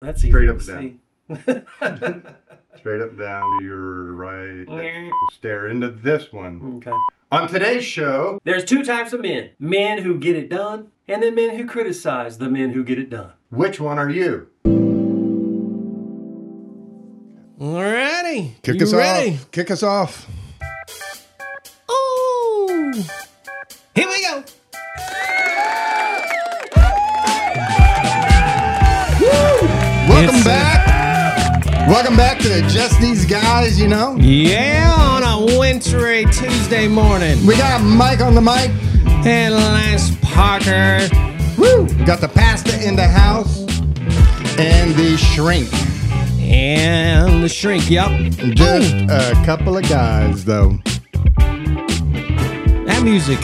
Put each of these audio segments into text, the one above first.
That's easy Straight to up see. Straight up down to your right. Stare into this one. okay. On today's show, There's two types of men men who get it done, and then men who criticize the men who get it done. which one are you? Alrighty. Kick you us ready? off. Kick us off. Oh. Here we go. Welcome It's, back. Welcome back to Just These Guys, you know. Yeah, on a wintry Tuesday morning. We got Mike on the mic. And Lance Parker. Woo! Got the pasta in the house and the shrink. And the shrink, yup. Just a couple of guys, though. That music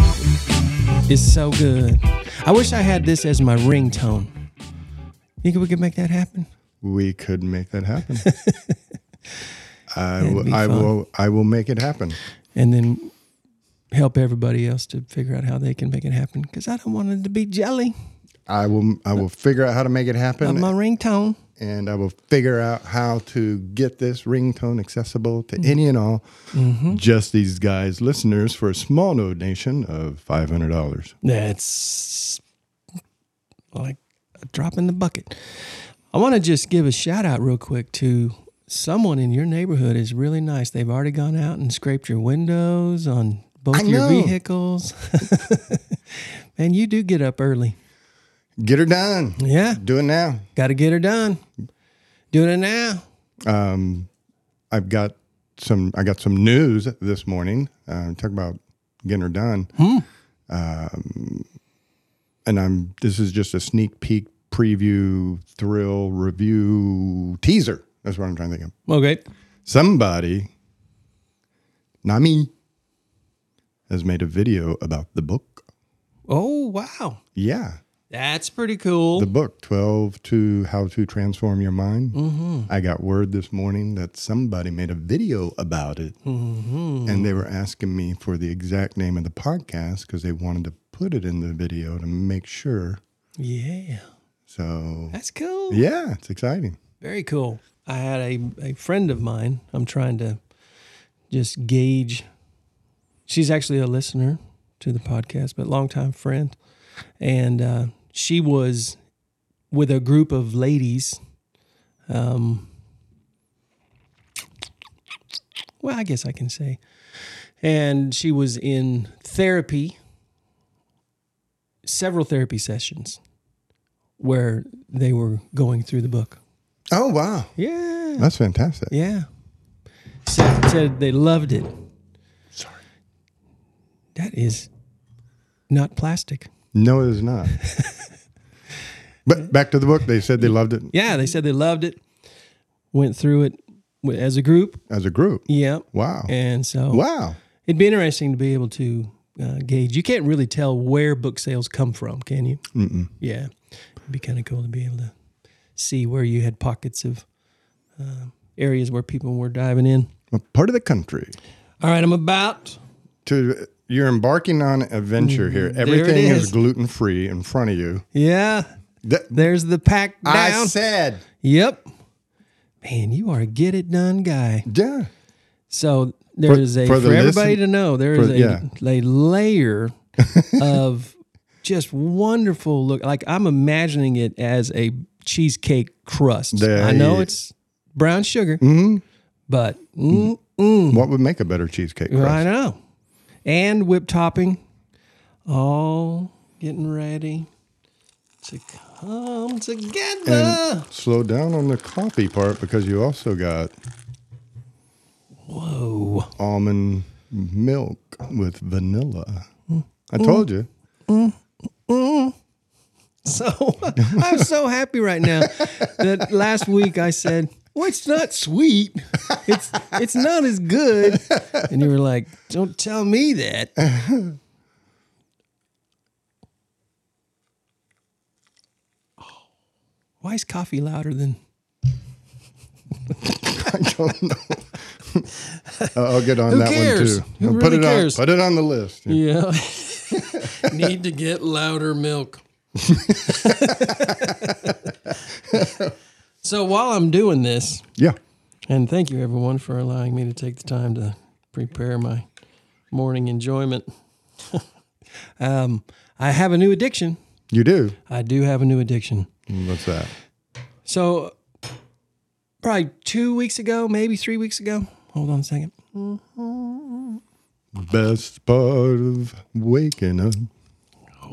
is so good. I wish I had this as my ringtone. You think we could make that happen? We could make that happen. I, will, I will. Make it happen. And then help everybody else to figure out how they can make it happen. Because I don't want it to be jelly I will. I will figure out how to make it happen, my ringtone. and I will figure out how to get this ringtone accessible to mm-hmm. any and all. Mm-hmm. Just these guys, listeners, for a small donation of five hundred dollars. That's like a drop in the bucket. I want to just give a shout out real quick to someone in your neighborhood is really nice. They've already gone out and scraped your windows on both I your know. vehicles. and you do get up early. Get her done. Yeah, Do it now. got to get her done. Doing it now. Um, I've got some. I got some news this morning. Uh, talk about getting her done. Um, and I'm. This is just a sneak peek preview, thrill review teaser. That's what I'm trying to think of. Okay. Somebody, not me, has made a video about the book. Oh, wow. Yeah, That's pretty cool. the book 12 to how to transform your mind mm-hmm. i got word this morning that somebody made a video about it mm-hmm. and they were asking me for the exact name of the podcast because they wanted to put it in the video to make sure yeah. So That's cool. yeah it's exciting Very cool. I had a, a friend of mine. I'm trying to just gauge. She's actually a listener to the podcast, but longtime friend. And uh, she was with a group of ladies. Um, well, I guess I can say. And she was in therapy, several therapy sessions where they were going through the book. oh wow Yeah. that's fantastic Yeah. Said, said they loved it. sorry That is not plastic. no it is not but back to the book they said they loved it Yeah, they said they loved it. Went through it as a group. as a group Yeah. wow And so wow it'd be interesting to be able to uh, gauge. You can't really tell where book sales come from, can you? Mm-mm. Yeah. It'd be kind of cool to be able to see where you had pockets of uh, areas where people were diving in. a part of the country All right, I'm about. to you're embarking on an adventure here. Mm, Everything is, is. gluten free in front of you. Yeah. Th- There's the pack down. I said, Yep. Man, you are a get it done guy. yeah. So there For- is a for for, everybody listen- to know there is for- a, yeah. a layer of just wonderful look. Like I'm imagining it as a cheesecake crust. There I know it's brown sugar, hmm but mm, mm, What would make a better cheesecake crust? I know. And whipped topping, all getting ready to come together. And slow down on the coffee part because you also got Whoa. almond milk with vanilla. I told you. Mm-hmm. So I'm so happy right now that last week I said, "Well, it's not sweet. It's it's not as good." And you were like, "Don't tell me that." Why is coffee louder than? I don't know. I'll get on Who that cares? one too. Who I'll put really it cares? on. Put it on the list. Yeah. Need to get louder milk. So while I'm doing this, Yeah. and thank you everyone for allowing me to take the time to prepare my morning enjoyment. um, I have a new addiction. You do. I do have a new addiction. What's that? So, probably two weeks ago, maybe three weeks ago. Hold on a second. Best part of waking up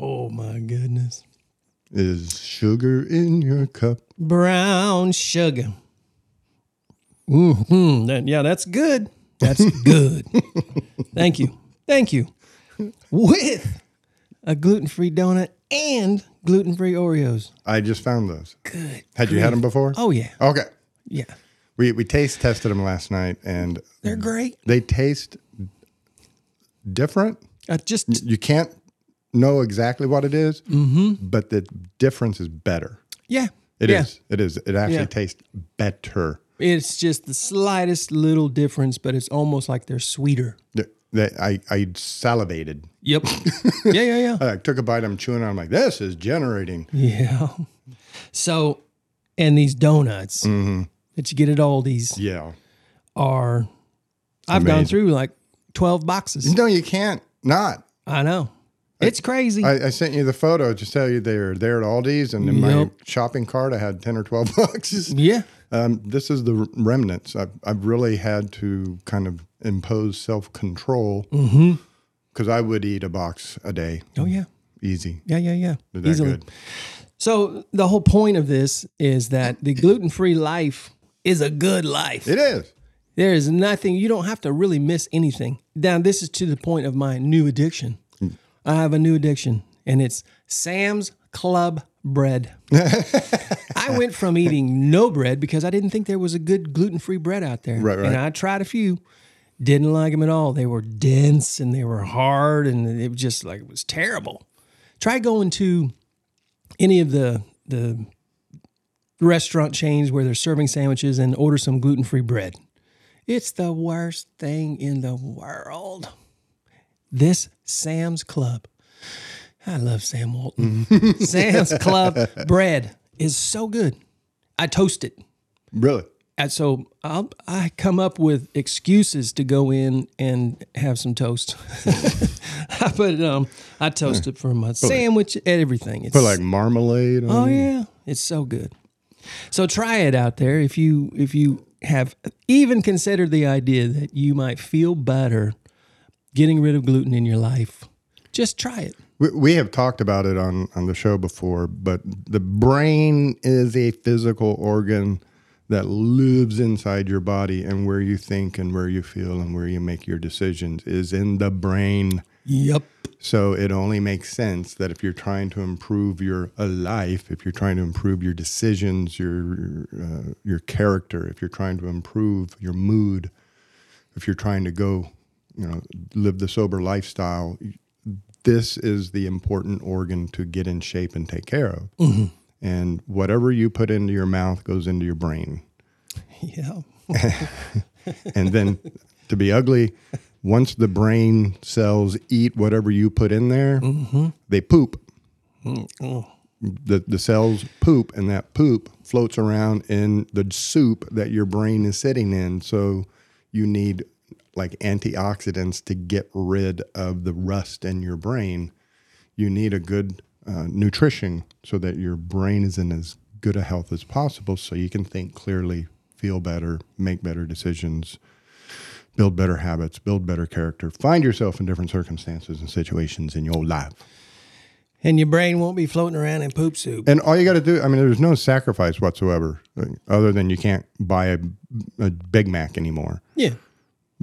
Oh my goodness. is sugar in your cup. Brown sugar. hmm That, yeah, that's good. That's good. Thank you. Thank you. With a gluten free donut and gluten free Oreos. I just found those. Good. Had you had them before? Oh, yeah. Okay. Yeah. We we taste tested them last night, and They're great. they taste different. I just, You can't know exactly what it is, mm-hmm. but the difference is better. yeah. It is. yeah. It is. It actually Yeah. tastes better. It's just the slightest little difference, but it's almost like they're sweeter. The- I I salivated. Yep. yeah, yeah, yeah. I took a bite. I'm chewing. on I'm like, this is generating. Yeah. So, and these donuts mm-hmm. that you get at Aldi's Yeah. are, I've gone through like 12 boxes. No, you can't not. I know. It's crazy. I, I sent you the photo to tell you they're there at Aldi's, and in my shopping cart, I had ten or twelve boxes. yeah. Um, this is the remnants. I've, I've really had to kind of impose self control because I would eat a box a day, Oh, yeah. easy. Yeah, yeah, yeah. That good. So, the whole point of this is that the gluten free life is a good life. It is. There is nothing, you don't have to really miss anything. Now, this is to the point of my new addiction. I have a new addiction, and it's Sam's Club bread. I went from eating no bread because I didn't think there was a good gluten free bread out there. Right, right. And I tried a few, didn't like them at all. They were dense and they were hard, and it was just like, it was terrible. Try going to any of the, the, restaurant chains where they're serving sandwiches and order some gluten free bread. It's the worst thing in the world. This Sam's Club. I love Sam Walton. Sam's Club bread is so good. I toast it. Really? And so I'll, I come up with excuses to go in and have some toast. I but um, I toast it for my sandwich and everything. It's Put like marmalade on Oh it? yeah, it's so good. So try it out there if you if you have even considered the idea that you might feel better getting rid of gluten in your life. Just try it. We, we have talked about it on, on the show before, but the brain is a physical organ that lives inside your body, and where you think and where you feel and where you make your decisions is in the brain. Yep. So it only makes sense that if you're trying to improve your uh, life, if you're trying to improve your decisions, your uh, your character, if you're trying to improve your mood, if you're trying to go, you know, live the sober lifestyle, this is the important organ to get in shape and take care of. Mm-hmm. And whatever you put into your mouth goes into your brain. Yeah. And then to be ugly, once the brain cells eat whatever you put in there, mm-hmm. they poop. Mm-hmm. The, the cells poop, and that poop floats around in the soup that your brain is sitting in. So you need like antioxidants to get rid of the rust in your brain. You need a good uh, nutrition so that your brain is in as good a health as possible so you can think clearly, feel better, make better decisions, build better habits, build better character, find yourself in different circumstances and situations in your life. And your brain won't be floating around in poop soup. And all you got to do, I mean, there's no sacrifice whatsoever, uh, other than you can't buy a, a Big Mac anymore. Yeah.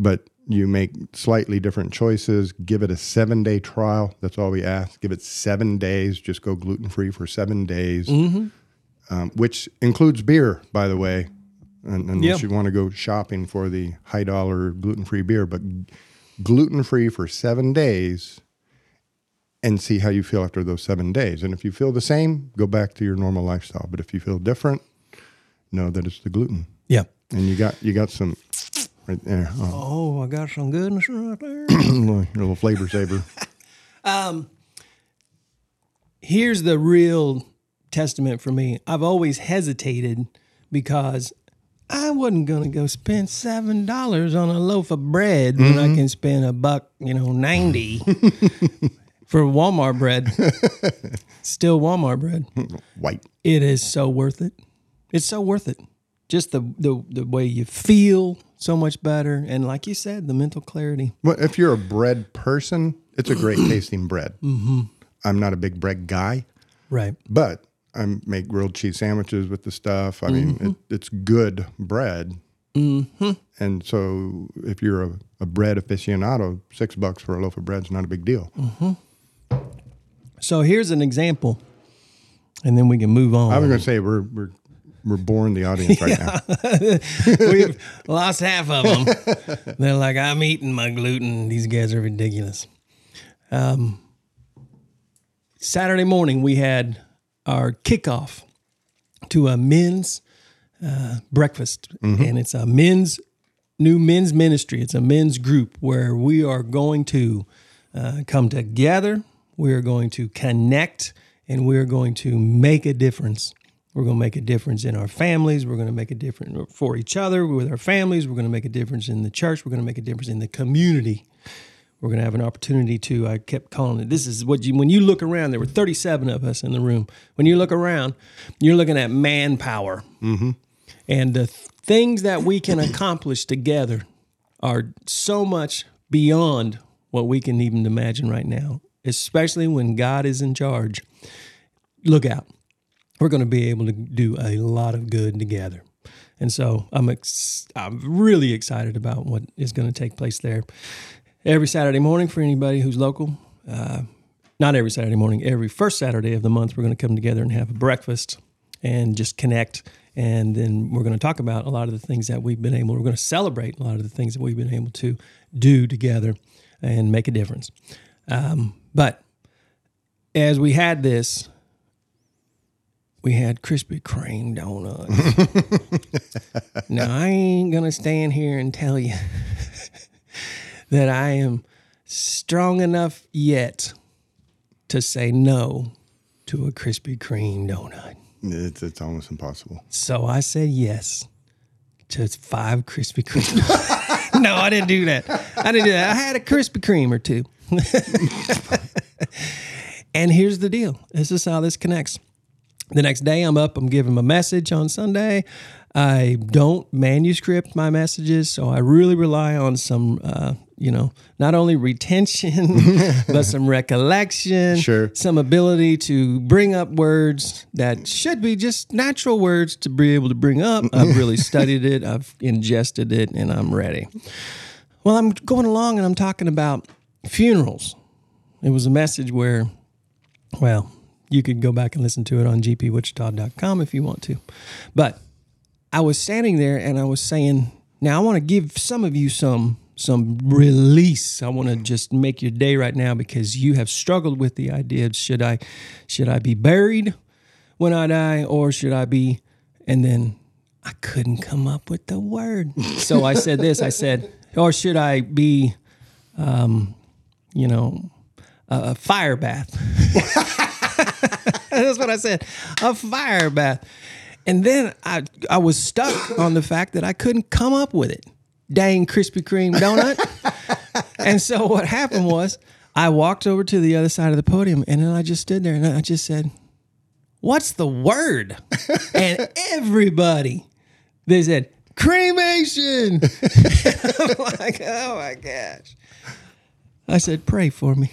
But you make slightly different choices. Give it a seven day trial. That's all we ask. Give it seven days. Just go gluten free for seven days, um, which includes beer, by the way, un- unless Yeah. you want to go shopping for the high dollar gluten free beer. But gluten free for seven days and see how you feel after those seven days. And if you feel the same, go back to your normal lifestyle. But if you feel different, know that it's the gluten. Yeah. And you got you got some right there. Oh, Oh, I got some goodness right there. little flavor saver. um, Here's the real testament for me. I've always hesitated because I wasn't going to go spend seven dollars on a loaf of bread when I can spend a buck, you know, ninety for Walmart bread. Still Walmart bread. White. It is so worth it. It's so worth it. Just the the the way you feel so much better, and like you said, the mental clarity. Well, if you're a bread person, it's a great tasting bread. Mm-hmm. I'm not a big bread guy, Right. but I make grilled cheese sandwiches with the stuff. I mean, it, it's good bread. Mm-hmm. And so, if you're a, a bread aficionado, six bucks for a loaf of bread is not a big deal. So here's an example, and then we can move on. I was going to say we're we're we're boring the audience right now. We've lost half of them. They're like, I'm eating my gluten. These guys are ridiculous. Um, Saturday morning, we had our kickoff to a men's uh, breakfast, and it's a men's new men's ministry. It's a men's group where we are going to uh, come together. We are going to connect, and we are going to make a difference. We're going to make a difference in our families. We're going to make a difference for each other with our families. We're going to make a difference in the church. We're going to make a difference in the community. We're going to have an opportunity to. I kept calling it. This is what you. When you look around, there were 37 of us in the room. When you look around, you're looking at manpower, mm-hmm. and the things that we can accomplish together are so much beyond what we can even imagine right now. Especially when God is in charge. Look out we're going to be able to do a lot of good together. And so I'm ex- I'm really excited about what is going to take place there every Saturday morning for anybody who's local. Uh, not every Saturday morning, every first Saturday of the month, we're going to come together and have a breakfast and just connect. And then we're going to talk about a lot of the things that we've been able. We're going to celebrate a lot of the things that we've been able to do together and make a difference. Um, but as we had this, we had Krispy Kreme donuts. now I ain't gonna stand here and tell you that I am strong enough yet to say no to a Krispy Kreme donut. It's it's almost impossible. So I said yes to five Krispy Kreme. no, I didn't do that. I didn't do that. I had a Krispy Kreme or two. and here's the deal. This is how this connects. The next day, I'm up, I'm giving a message on Sunday. I don't manuscript my messages, so I really rely on some, uh, you know, not only retention, but some recollection, Sure. some ability to bring up words that should be just natural words to be able to bring up. I've really studied it, I've ingested it, and I'm ready. Well, I'm going along and I'm talking about funerals. It was a message where, well, you could go back and listen to it on gpwichita.com if you want to. But I was standing there and I was saying, now I want to give some of you some some release. I want to just make your day right now because you have struggled with the idea of should I should I be buried when I die or should I be and then I couldn't come up with the word. So I said this, I said, or should I be um, you know, a, a fire bath? That's what I said. A fire bath. And then I I was stuck on the fact that I couldn't come up with it. Dang Krispy Kreme donut. and so what happened was I walked over to the other side of the podium and then I just stood there and I just said, What's the word? and everybody they said, cremation. I'm like, oh my gosh. I said, pray for me.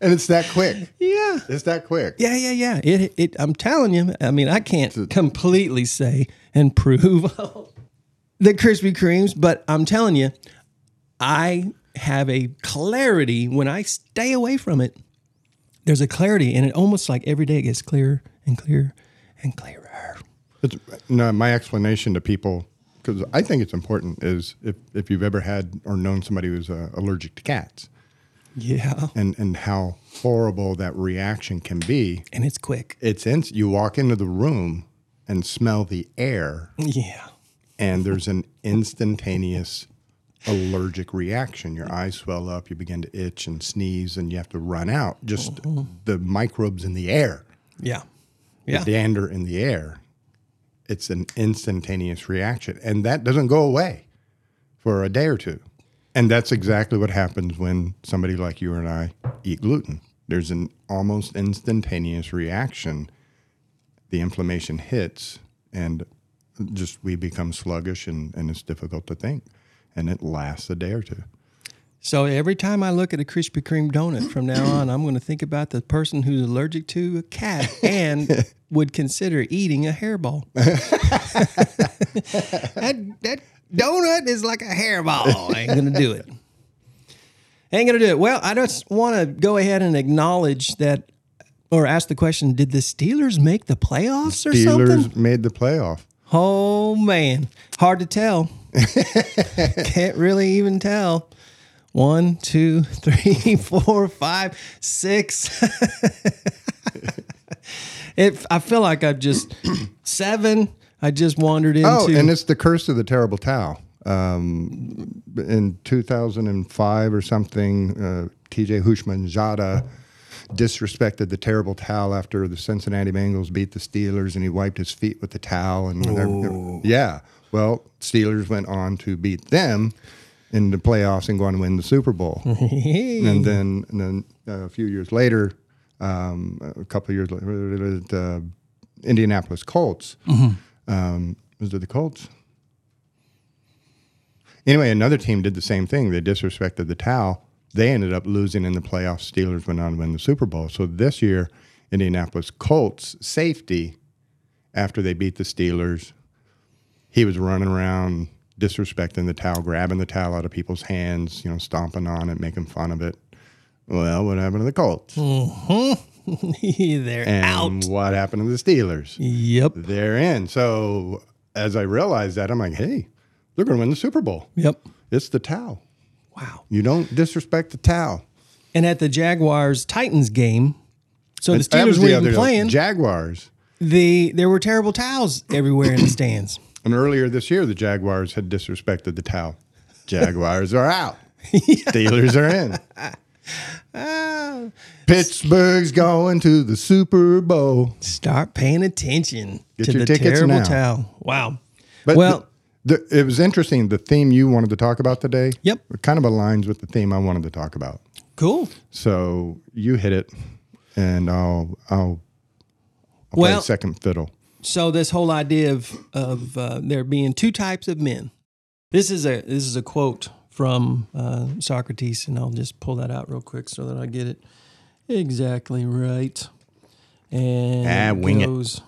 And it's that quick. yeah. It's that quick. Yeah, yeah, yeah. It, it. I'm telling you. I mean, I can't completely say and prove the Krispy Kremes, but I'm telling you, I have a clarity when I stay away from it. There's a clarity, and it almost like every day it gets clearer and clearer and clearer. It's, no, my explanation to people, because I think it's important, is if, if you've ever had or known somebody who's uh, allergic to cats Yeah, and, and how horrible that reaction can be, and it's quick. it's in, you walk into the room and smell the air, Yeah, and there's an instantaneous allergic reaction. Your eyes swell up, you begin to itch and sneeze, and you have to run out. Just mm-hmm. the microbes in the air, yeah, yeah. the dander in the air it's an instantaneous reaction, and that doesn't go away for a day or two. And that's exactly what happens when somebody like you and I eat gluten. There's an almost instantaneous reaction. The inflammation hits, and just we become sluggish, and, and it's difficult to think. And it lasts a day or two. So every time I look at a Krispy Kreme donut from now on, I'm going to think about the person who's allergic to a cat and would consider eating a hairball. that, that donut is like a hairball. I ain't going to do it. Ain't going to do it. Well, I just want to go ahead and acknowledge that or ask the question Did the Steelers make the playoffs or something? Steelers something? made the playoff. Oh, man. Hard to tell. Can't really even tell. One, two, three, four, five, six. it, I feel like I've just seven. I just wandered into. Oh, and it's the curse of the terrible towel. Um, in 2005 or something, uh, TJ Houshmandzadeh disrespected the terrible towel after the Cincinnati Bengals beat the Steelers, and he wiped his feet with the towel. And yeah, well, Steelers went on to beat them in the playoffs and go on to win the Super Bowl. and then, and then uh, a few years later, um, a couple of years later, the Indianapolis Colts. Um, was it the Colts? Anyway, another team did the same thing. They disrespected the towel. They ended up losing in the playoffs. Steelers went on to win the Super Bowl. So this year, Indianapolis Colts safety, after they beat the Steelers, he was running around disrespecting the towel, grabbing the towel out of people's hands, you know, stomping on it, making fun of it. Well, what happened to the Colts? They're and out. what happened to the Steelers? Yep. They're in. So as I realized that, I'm like, hey, they're going to win the Super Bowl. Yep. It's the towel. Wow. You don't disrespect the towel. And at the Jaguars Titans game, so the Steelers were even playing. Jaguars. the there were terrible towels everywhere in the stands. And earlier this year, the Jaguars had disrespected the towel. Jaguars are out. Steelers are in. Pittsburgh's going to the Super Bowl. start paying attention Get to your the tickets terrible now. towel. Wow. But well, the, the, it was interesting. The theme you wanted to talk about today, Yep. it kind of aligns with the theme I wanted to talk about. cool. So you hit it, and I'll I'll, I'll Well- play second fiddle. So this whole idea of of uh, there being two types of men. This is a this is a quote from uh, Socrates, and I'll just pull that out real quick so that I get it exactly right. And Ah, wing it. goes,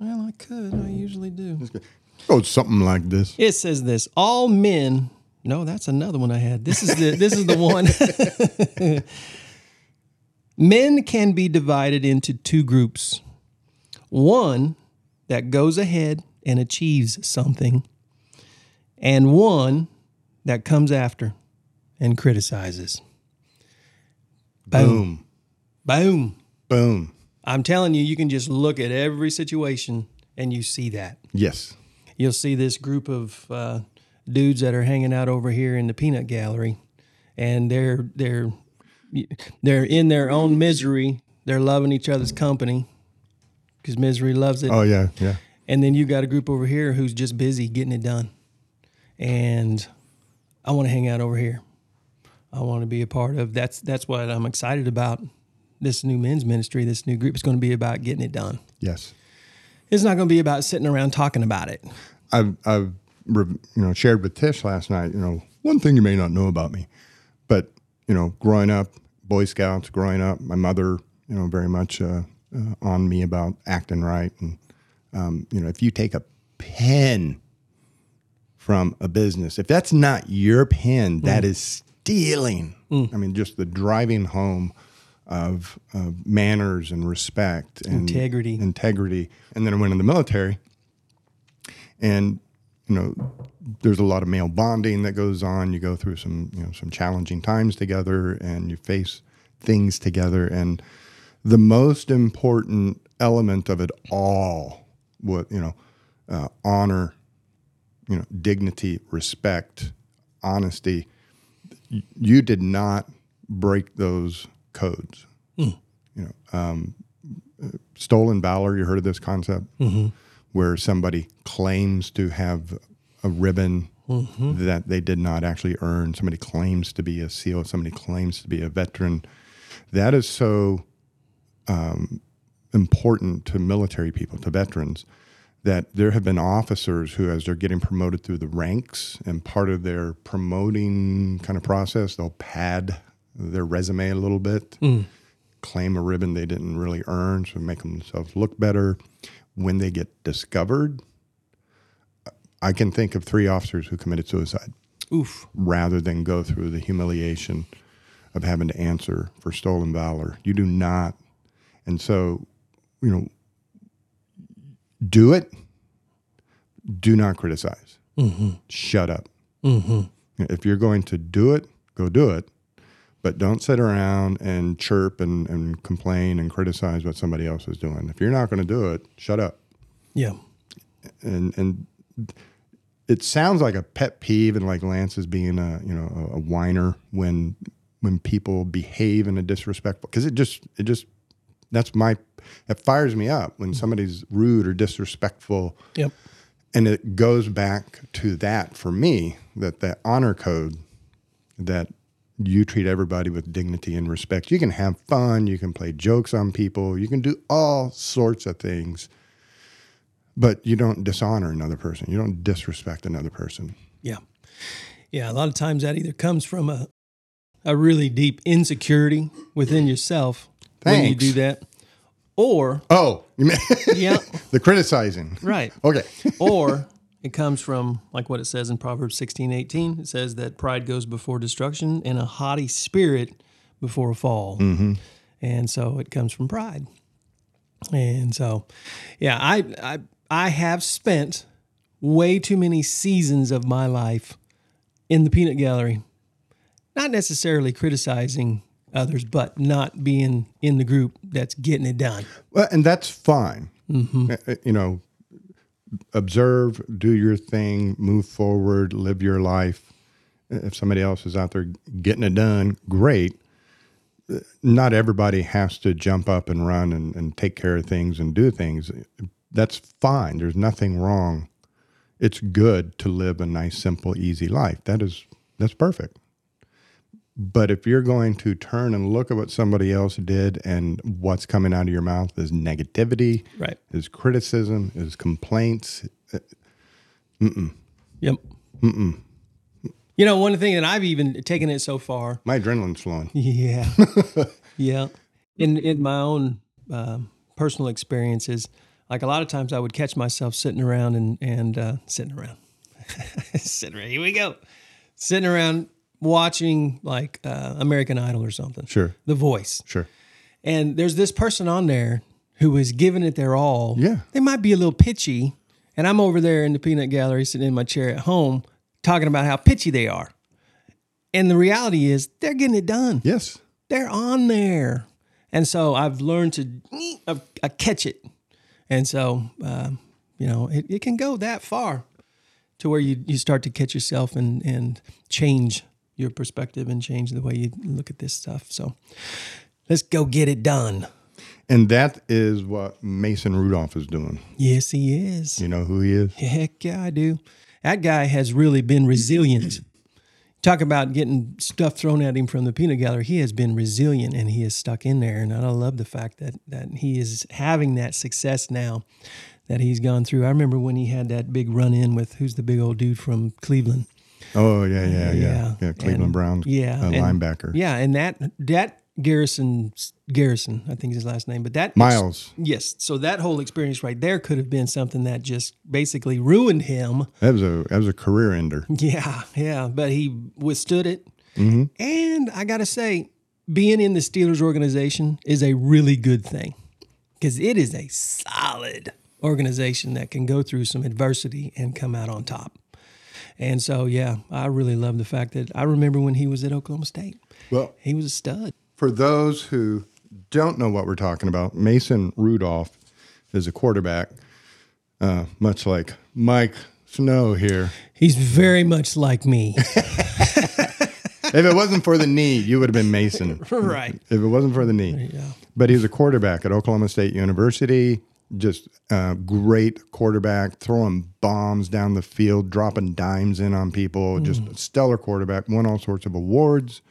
Well, I could. I usually do. Oh, something like this. It says this: All men. No, that's another one I had. This is the this is the one. men can be divided into two groups. One that goes ahead and achieves something, and one that comes after and criticizes. Boom. Boom, Boom. boom. I'm telling you, you can just look at every situation and you see that Yes. you'll see this group of uh, dudes that are hanging out over here in the peanut gallery, and they're they're they're in their own misery. They're loving each other's company because misery loves it. Oh yeah, yeah. And then you got a group over here who's just busy getting it done, and I want to hang out over here. I want to be a part of. That's that's what I'm excited about. This new men's ministry, this new group is going to be about getting it done. Yes. It's not going to be about sitting around talking about it. I've I've you know shared with Tish last night. You know, one thing you may not know about me, but you know, growing up, Boy Scouts, growing up, my mother, you know, very much uh, uh, on me about acting right, and um, you know, if you take a pen from a business, if that's not your pen, that is stealing. I mean, just the driving home of, of manners and respect and Integrity. integrity. And then I went in the military, and you know, there's a lot of male bonding that goes on. You go through some you know some challenging times together, and you face things together. And the most important element of it all, what you know, uh, honor, you know, dignity, respect, honesty. You did not break those codes. You know, um, stolen valor. You heard of this concept? where somebody claims to have a ribbon that they did not actually earn. Somebody claims to be a SEAL. Somebody claims to be a veteran. That is so um, important to military people, to veterans, that there have been officers who, as they're getting promoted through the ranks, and part of their promoting kind of process, they'll pad their resume a little bit, hmm. claim a ribbon they didn't really earn, so make themselves look better. When they get discovered, I can think of three officers who committed suicide Oof. rather than go through the humiliation of having to answer for stolen valor. You do not. And so, you know, do it. Do not criticize. Mm-hmm. Shut up. Mm-hmm. If you're going to do it, go do it. But don't sit around and chirp and, and complain and criticize what somebody else is doing. If you're not going to do it, shut up Yeah. and and it sounds like a pet peeve and like Lance is being a you know a, a whiner when when people behave in a disrespectful because it just it just that's my it fires me up when mm-hmm. somebody's rude or disrespectful Yep. and it goes back to that for me that that honor code that you treat everybody with dignity and respect you can have fun you can play jokes on people you can do all sorts of things but you don't dishonor another person you don't disrespect another person Yeah. Yeah. A lot of times that either comes from a, a really deep insecurity within yourself when you do that, or, oh you mean yeah, the criticizing right. okay or it comes from like what it says in Proverbs 16, 18. It says that pride goes before destruction and a haughty spirit before a fall. Mm-hmm. And so it comes from pride. And so, yeah, I, I, I have spent way too many seasons of my life in the peanut gallery, not necessarily criticizing others, but not being in the group that's getting it done. Well, and that's fine. Uh, uh, You know, observe, do your thing, move forward, live your life. If somebody else is out there getting it done, great. Not everybody has to jump up and run and, and take care of things and do things. That's fine. There's nothing wrong. It's good to live a nice, simple, easy life. That is that's perfect. But if you're going to turn and look at what somebody else did and what's coming out of your mouth is negativity, Right. is criticism, is complaints, Mm-mm. Yep. Mm-mm. You know, one thing that I've even taken it so far. my adrenaline's flowing. Yeah. yeah. In in my own um, personal experiences, like a lot of times I would catch myself sitting around and and uh, sitting around, sitting around. Here we go, sitting around watching like uh, American Idol or something. Sure, The Voice. sure. And there's this person on there who is giving it their all. Yeah. They might be a little pitchy. And I'm over there in the peanut gallery sitting in my chair at home talking about how pitchy they are. And the reality is they're getting it done. Yes. They're on there. And so I've learned to I, I catch it. And so, um, you know, it, it can go that far to where you, you start to catch yourself and, and change your perspective and change the way you look at this stuff. So let's go get it done. And that is what Mason Rudolph is doing. Yes, he is. You know who he is? Heck yeah, I do. That guy has really been resilient. Talk about getting stuff thrown at him from the peanut gallery. He has been resilient and he has stuck in there. And I love the fact that that he is having that success now that he's gone through. I remember when he had that big run in with who's the big old dude from Cleveland. Oh yeah, yeah, yeah, Yeah. yeah. Cleveland And- Browns, yeah, uh, and- linebacker. Yeah, and that that Garrison Garrison, I think is his last name, but that Myles. Yes, so that whole experience right there could have been something that just basically ruined him. That was a that was a career ender. Yeah, yeah, but he withstood it. Mm-hmm. And I got to say, being in the Steelers organization is a really good thing because it is a solid organization that can go through some adversity and come out on top. And so, yeah, I really love the fact that I remember when he was at Oklahoma State. Well, He was a stud. for those who don't know what we're talking about, Mason Rudolph is a quarterback, uh, much like Mike Snow here. He's very much like me. if it wasn't for the knee, you would have been Mason. right. If it wasn't for the knee. Yeah. But he's a quarterback at Oklahoma State University. Just uh, great quarterback, throwing bombs down the field, dropping dimes in on people. Just a stellar quarterback. Won all sorts of awards.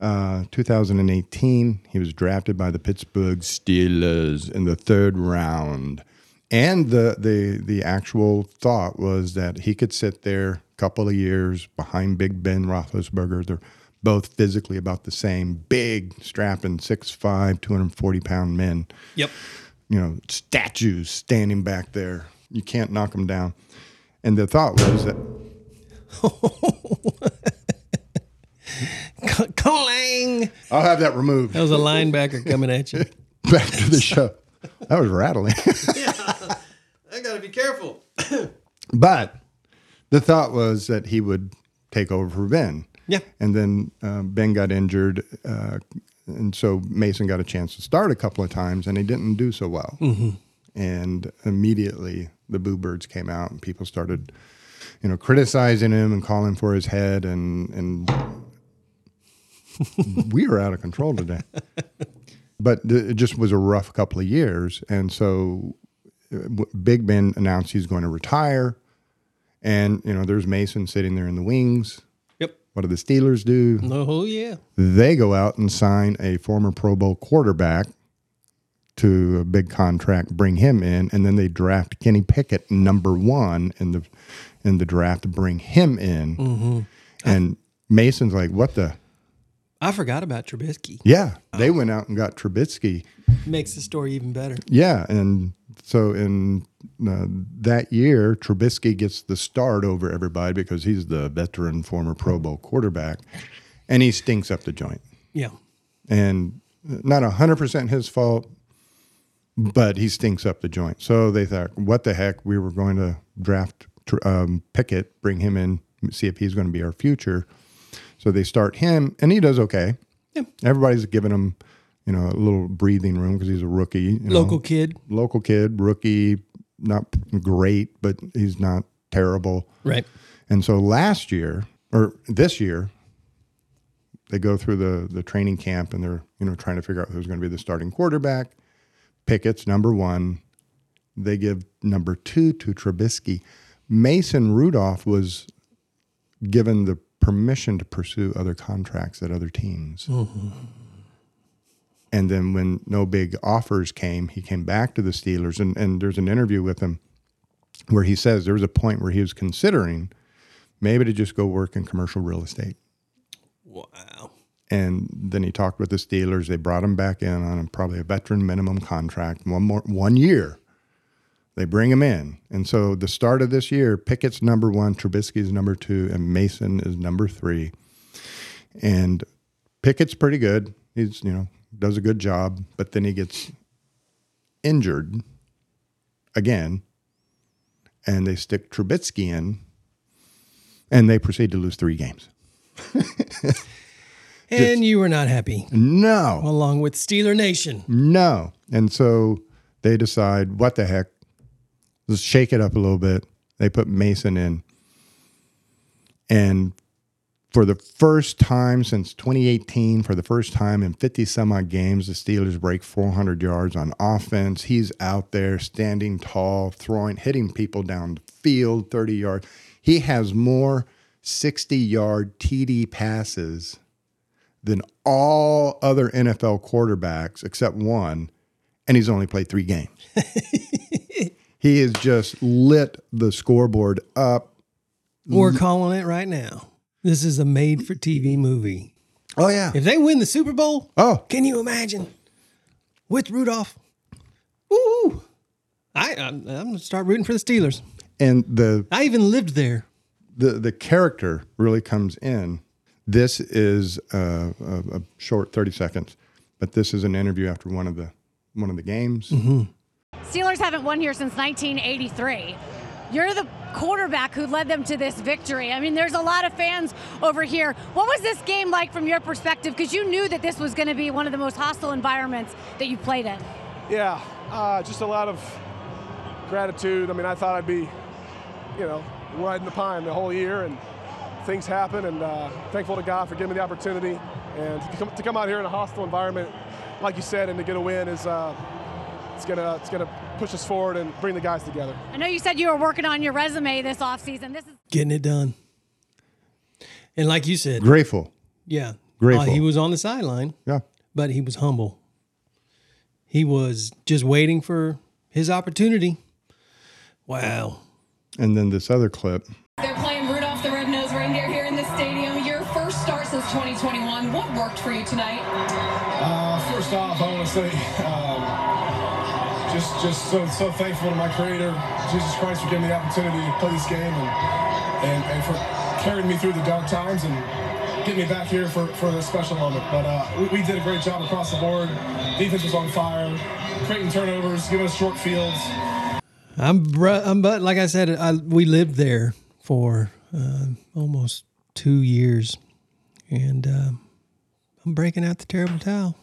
Uh, 2018, he was drafted by the Pittsburgh Steelers in the third round. And the, the the actual thought was that he could sit there a couple of years behind Big Ben Roethlisberger. They're both physically about the same, big, strapping, 6'5", 240 pound men Yep. You know, statues standing back there. You can't knock them down. And the thought was that Clang. I'll have that removed. That was a linebacker coming at you. Back to the show. That was rattling. yeah. I gotta be careful. but the thought was that he would take over for Ben. Yeah. And then uh, Ben got injured. Uh, and so Mason got a chance to start a couple of times and he didn't do so well. And immediately the Boo Birds came out and people started, you know, criticizing him and calling for his head. And, and we were out of control today. But th- it just was a rough couple of years. And so uh, Big Ben announced he's going to retire. And, you know, there's Mason sitting there in the wings. What do the Steelers do? Oh yeah. They go out and sign a former Pro Bowl quarterback to a big contract, bring him in, and then they draft Kenny Pickett number one in the in the draft to bring him in. Mm-hmm. And Mason's like, "What the? I forgot about Trubisky. Yeah, they went out and got Trubisky. Makes the story even better. Yeah, and so in uh, that year, Trubisky gets the start over everybody because he's the veteran former Pro Bowl quarterback, and he stinks up the joint. Yeah. and not hundred percent his fault, but he stinks up the joint. So they thought, what the heck? We were going to draft um, Pickett, bring him in, see if he's going to be our future. So they start him, and he does okay. Yeah. Everybody's giving him, you know, a little breathing room because he's a rookie. you know. Local kid. local kid, rookie, not great, but he's not terrible. Right. And so last year or this year, they go through the the training camp and they're you know trying to figure out who's going to be the starting quarterback. Pickett's number one. They give number two to Trubisky. Mason Rudolph was given the permission to pursue other contracts at other teams. Mm-hmm. And then when no big offers came, he came back to the Steelers. And, and there's an interview with him where he says there was a point where he was considering maybe to just go work in commercial real estate. Wow. And then he talked with the Steelers. They brought him back in on probably a veteran minimum contract, one more one year. They bring him in, and so the start of this year, Pickett's number one, Trubisky's number two, and Mason is number three. And Pickett's pretty good. He's you know does a good job, but then he gets injured again, and they stick Trubisky in, and they proceed to lose three games. And you were not happy, No, along with Steeler Nation. no. And so they decide, what the heck? Let's shake it up a little bit. They put Mason in. And for the first time since 2018, for the first time in 50 some odd games, the Steelers break 400 yards on offense. He's out there standing tall, throwing, hitting people down the field 30 yards. He has more 60 yard TD passes than all other NFL quarterbacks except one, and he's only played three games. he has just lit the scoreboard up. We're calling it right now. This is a made for TV movie. Oh yeah. If they win the Super Bowl, Oh, can you imagine? With Rudolph. Woo! I, I'm, I'm to start rooting for the Steelers. and the I even lived there. the the character really comes in. This is a, a, a short thirty seconds, but this is an interview after one of the one of the games. Mm-hmm. Steelers haven't won here since 1983. You're the quarterback who led them to this victory. I mean, there's a lot of fans over here. What was this game like from your perspective? Because you knew that this was going to be one of the most hostile environments that you played in. Yeah, uh, just a lot of gratitude. I mean, I thought I'd be, you know, riding the pine the whole year, and things happen. And uh, thankful to God for giving me the opportunity and to come, to come out here in a hostile environment, like you said, and to get a win is uh, it's gonna it's gonna push us forward and bring the guys together. I know you said you were working on your resume this offseason. This is Getting it done. And like you said, Grateful. yeah, Grateful. uh, he was on the sideline, Yeah. but he was humble. He was just waiting for his opportunity. Wow. And then this other clip. They're playing Rudolph the Red-Nosed Reindeer here in the stadium. Your first start since 2021. What worked for you tonight? Uh, first off, I want to say, um, just just so so thankful to my Creator, Jesus Christ, for giving me the opportunity to play this game and and, and for carrying me through the dark times and getting me back here for, for a special moment. But uh, we, we did a great job across the board. Defense was on fire, creating turnovers, giving us short fields. I'm, br- I'm but like I said, I, we lived there for uh, almost two years, and uh, I'm breaking out the terrible towel.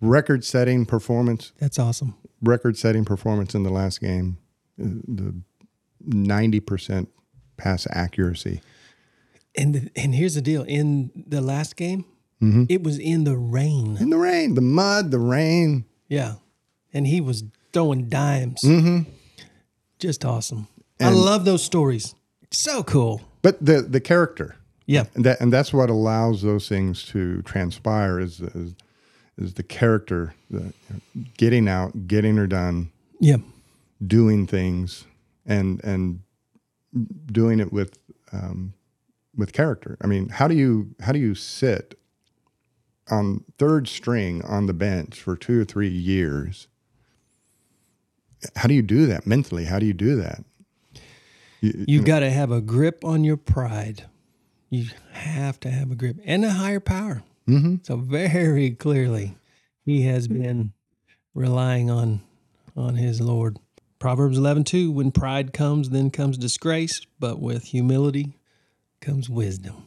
Record setting performance. That's awesome. Record setting performance in the last game. The 90% pass accuracy. And the, and here's the deal: in the last game, Mm-hmm. it was in the rain. In the rain, the mud, the rain. Yeah, and he was throwing dimes. Mm-hmm. Just awesome. I love those stories. So cool. But the the character. Yeah. And that and that's what allows those things to transpire is is, is the character, the, getting out, getting her done, Yeah. doing things, and and doing it with um, with character. I mean, how do you how do you sit on third string on the bench for two or three years? How do you do that mentally? How do you do that? You got to have a grip on your pride. You have to have a grip and a higher power. Mm-hmm. So very clearly, he has been relying on on his Lord. Proverbs eleven two: When pride comes, then comes disgrace, but with humility comes wisdom.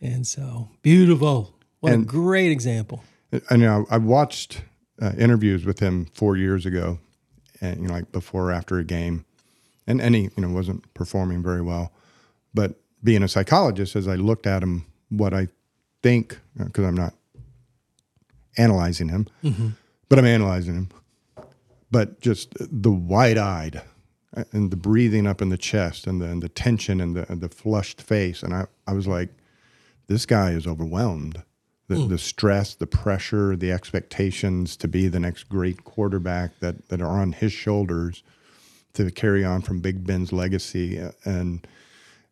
And so beautiful. What a great example. I know I watched uh, interviews with him four years ago, and you know, like before or after a game, and and he you know wasn't performing very well. But being a psychologist, as I looked at him, what I think because I'm not analyzing him, but I'm analyzing him. But just the wide-eyed uh, and the breathing up in the chest and the and the tension and the and the flushed face, and I I was like, this guy is overwhelmed. The, the stress, the pressure, the expectations to be the next great quarterback that, that are on his shoulders to carry on from Big Ben's legacy uh, and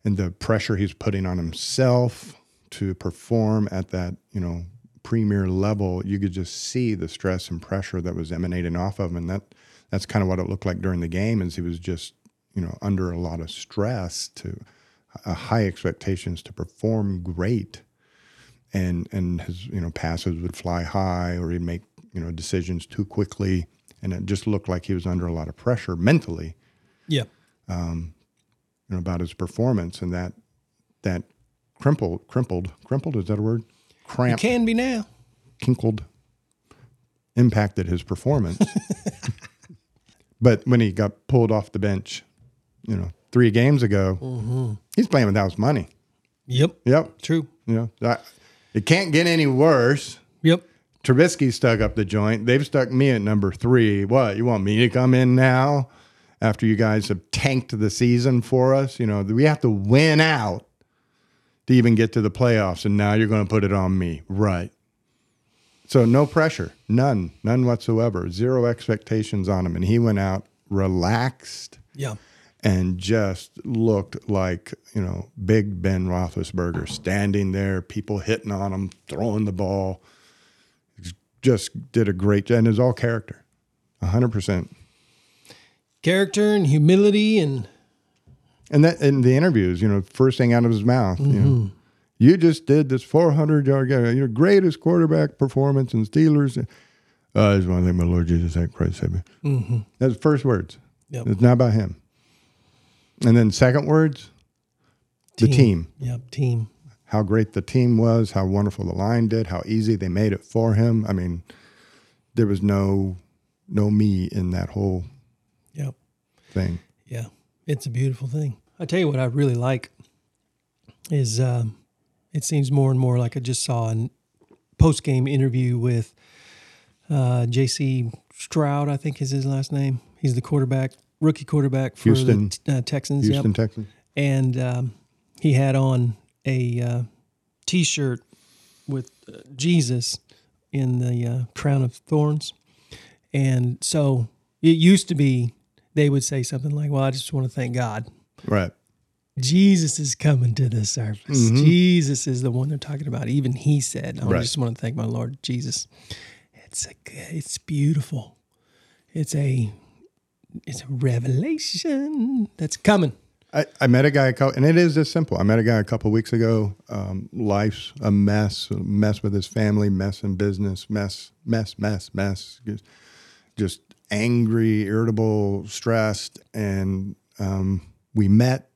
and the pressure he's putting on himself to perform at that, you know, premier level, you could just see the stress and pressure that was emanating off of him. And that that's kind of what it looked like during the game is he was just, you know, under a lot of stress to uh, high expectations to perform great and and his you know passes would fly high or he'd make you know decisions too quickly and it just looked like he was under a lot of pressure mentally Yeah. you know about his performance and that that crumpled crumpled crumpled is that a word It cramped can be now. kinkled impacted his performance but when he got pulled off the bench you know three games ago mm-hmm. he's playing without his money Yep. yep True. you know that, it can't get any worse Yep. Trubisky stuck up the joint. They've stuck me at number three. What you want me to come in now after you guys have tanked the season for us? You know we have to win out to even get to the playoffs, and now you're going to put it on me, right? So no pressure, none, none whatsoever, zero expectations on him, and he went out relaxed Yeah. and just looked like you know Big Ben Roethlisberger standing there, people hitting on him, throwing the ball. Just did a great job, and it's all character, hundred percent. Character and humility and And that in the interviews, you know, first thing out of his mouth, you know, you just did this 400 yard game, your greatest quarterback performance in Steelers. Uh, I just want to thank my Lord Jesus Christ me. That's the first words. Yep. It's not about him. And then second words, the team. Yep. Team. how great the team was, how wonderful the line did, how easy they made it for him. I mean, there was no no me in that whole Yep. thing. Yeah, it's a beautiful thing. I tell you what I really like is um, it seems more and more like I just saw a post game interview with uh, J.C. Stroud, I think is his last name. He's the quarterback, rookie quarterback for Houston. the uh, Texans. Houston, yep. Texans. And um, he had on a uh, t-shirt with uh, Jesus in the uh, crown of thorns. And so it used to be they would say something like, "Well, I just want to thank God." Right. Jesus is coming to the surface. Jesus is the one they're talking about. Even he said, "I Right. just want to thank my Lord Jesus." It's a, good- it's beautiful. It's a, it's a revelation that's coming. I, I met a guy, a couple, and it is this simple. I met a guy a couple weeks ago. Um, life's a mess, a mess with his family, mess in business, mess, mess, mess, mess. Just, just angry, irritable, stressed, and um, we met.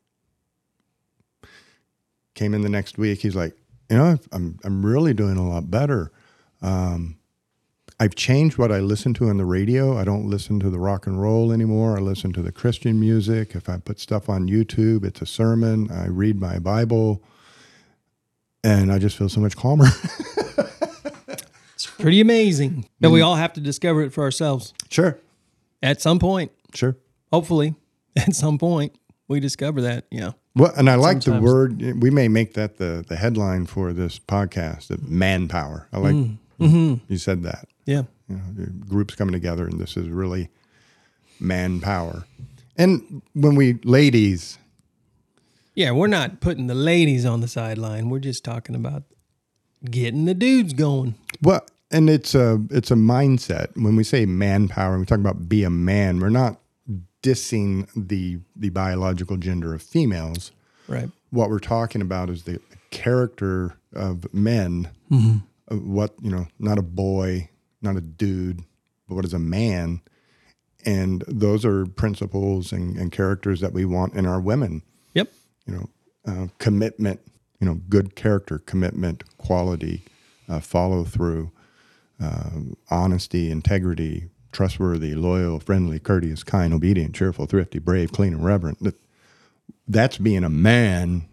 Came in the next week. He's like, you know, I'm I'm really doing a lot better. Um, I've changed what I listen to on the radio. I don't listen to the rock and roll anymore. I listen to the Christian music. If I put stuff on YouTube, it's a sermon. I read my Bible, and I just feel so much calmer. Pretty amazing. But we mm. all have to discover it for ourselves sure, at some point. sure. Hopefully, at some point, we discover that. Yeah. Well, and I like the word. We may make that the the headline for this podcast. The manpower. I like mm. mm-hmm. Mm-hmm. you said that. Yeah. You know, the groups coming together, and this is really manpower. And when we ladies, Yeah. We're not putting the ladies on the sideline. We're just talking about getting the dudes going. Well, and it's a it's a mindset. When we say manpower, and we talk about be a man. We're not dissing the the biological gender of females. Right. What we're talking about is the character of men. Of what you know, not a boy, not a dude, but what is a man. And those are principles and, and characters that we want in our women. Yep. You know, uh, commitment. You know, good character, commitment, quality, uh, follow through um, honesty, integrity, trustworthy, loyal, friendly, courteous, kind, obedient, cheerful, thrifty, brave, clean, and reverent. That- That's being a man,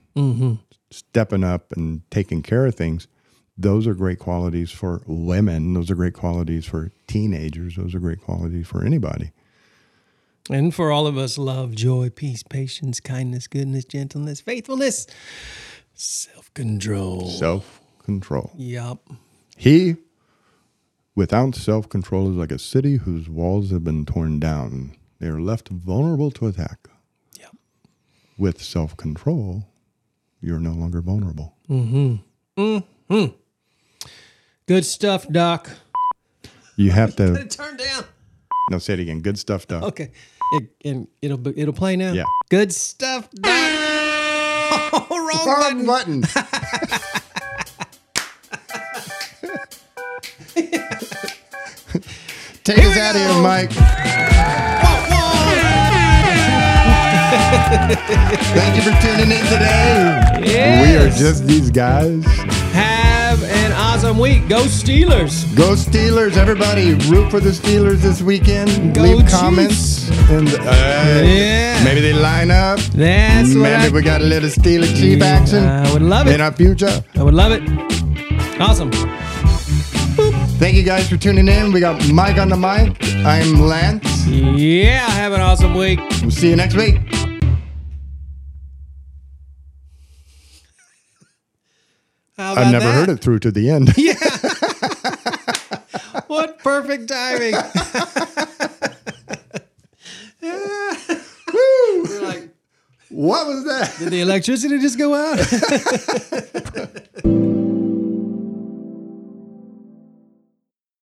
stepping up and taking care of things. Those are great qualities for women. Those are great qualities for teenagers. Those are great qualities for anybody. And for all of us, love, joy, peace, patience, kindness, goodness, gentleness, faithfulness, self control. Self control. Yep. He, without self control, is like a city whose walls have been torn down. They are left vulnerable to attack. Yep. With self control, you're no longer vulnerable. Mhm. Mhm. Good stuff, Doc. You have to. Turn down. no, say it again. Good stuff, Doc. Okay. It, and it'll be- it'll play now. Yeah. Good stuff, Doc. Oh, wrong button. button. Take us out of here, Mike. Thank you for tuning in today. We are just these guys. Have an awesome week. Go Steelers. Go Steelers, everybody. Root for the Steelers this weekend. Go Leave Chiefs. comments. And uh, Yeah. maybe they line up. That's what Maybe I, we got a little Steeler Chief action I would love it. in our future. I would love it. Awesome. Thank you guys for tuning in. We got Mike on the mic. I'm Lance. Yeah. Have an awesome week. We'll see you next week. I've never that? heard it through to the end. What perfect timing. You're like, what was that? did the electricity just go out?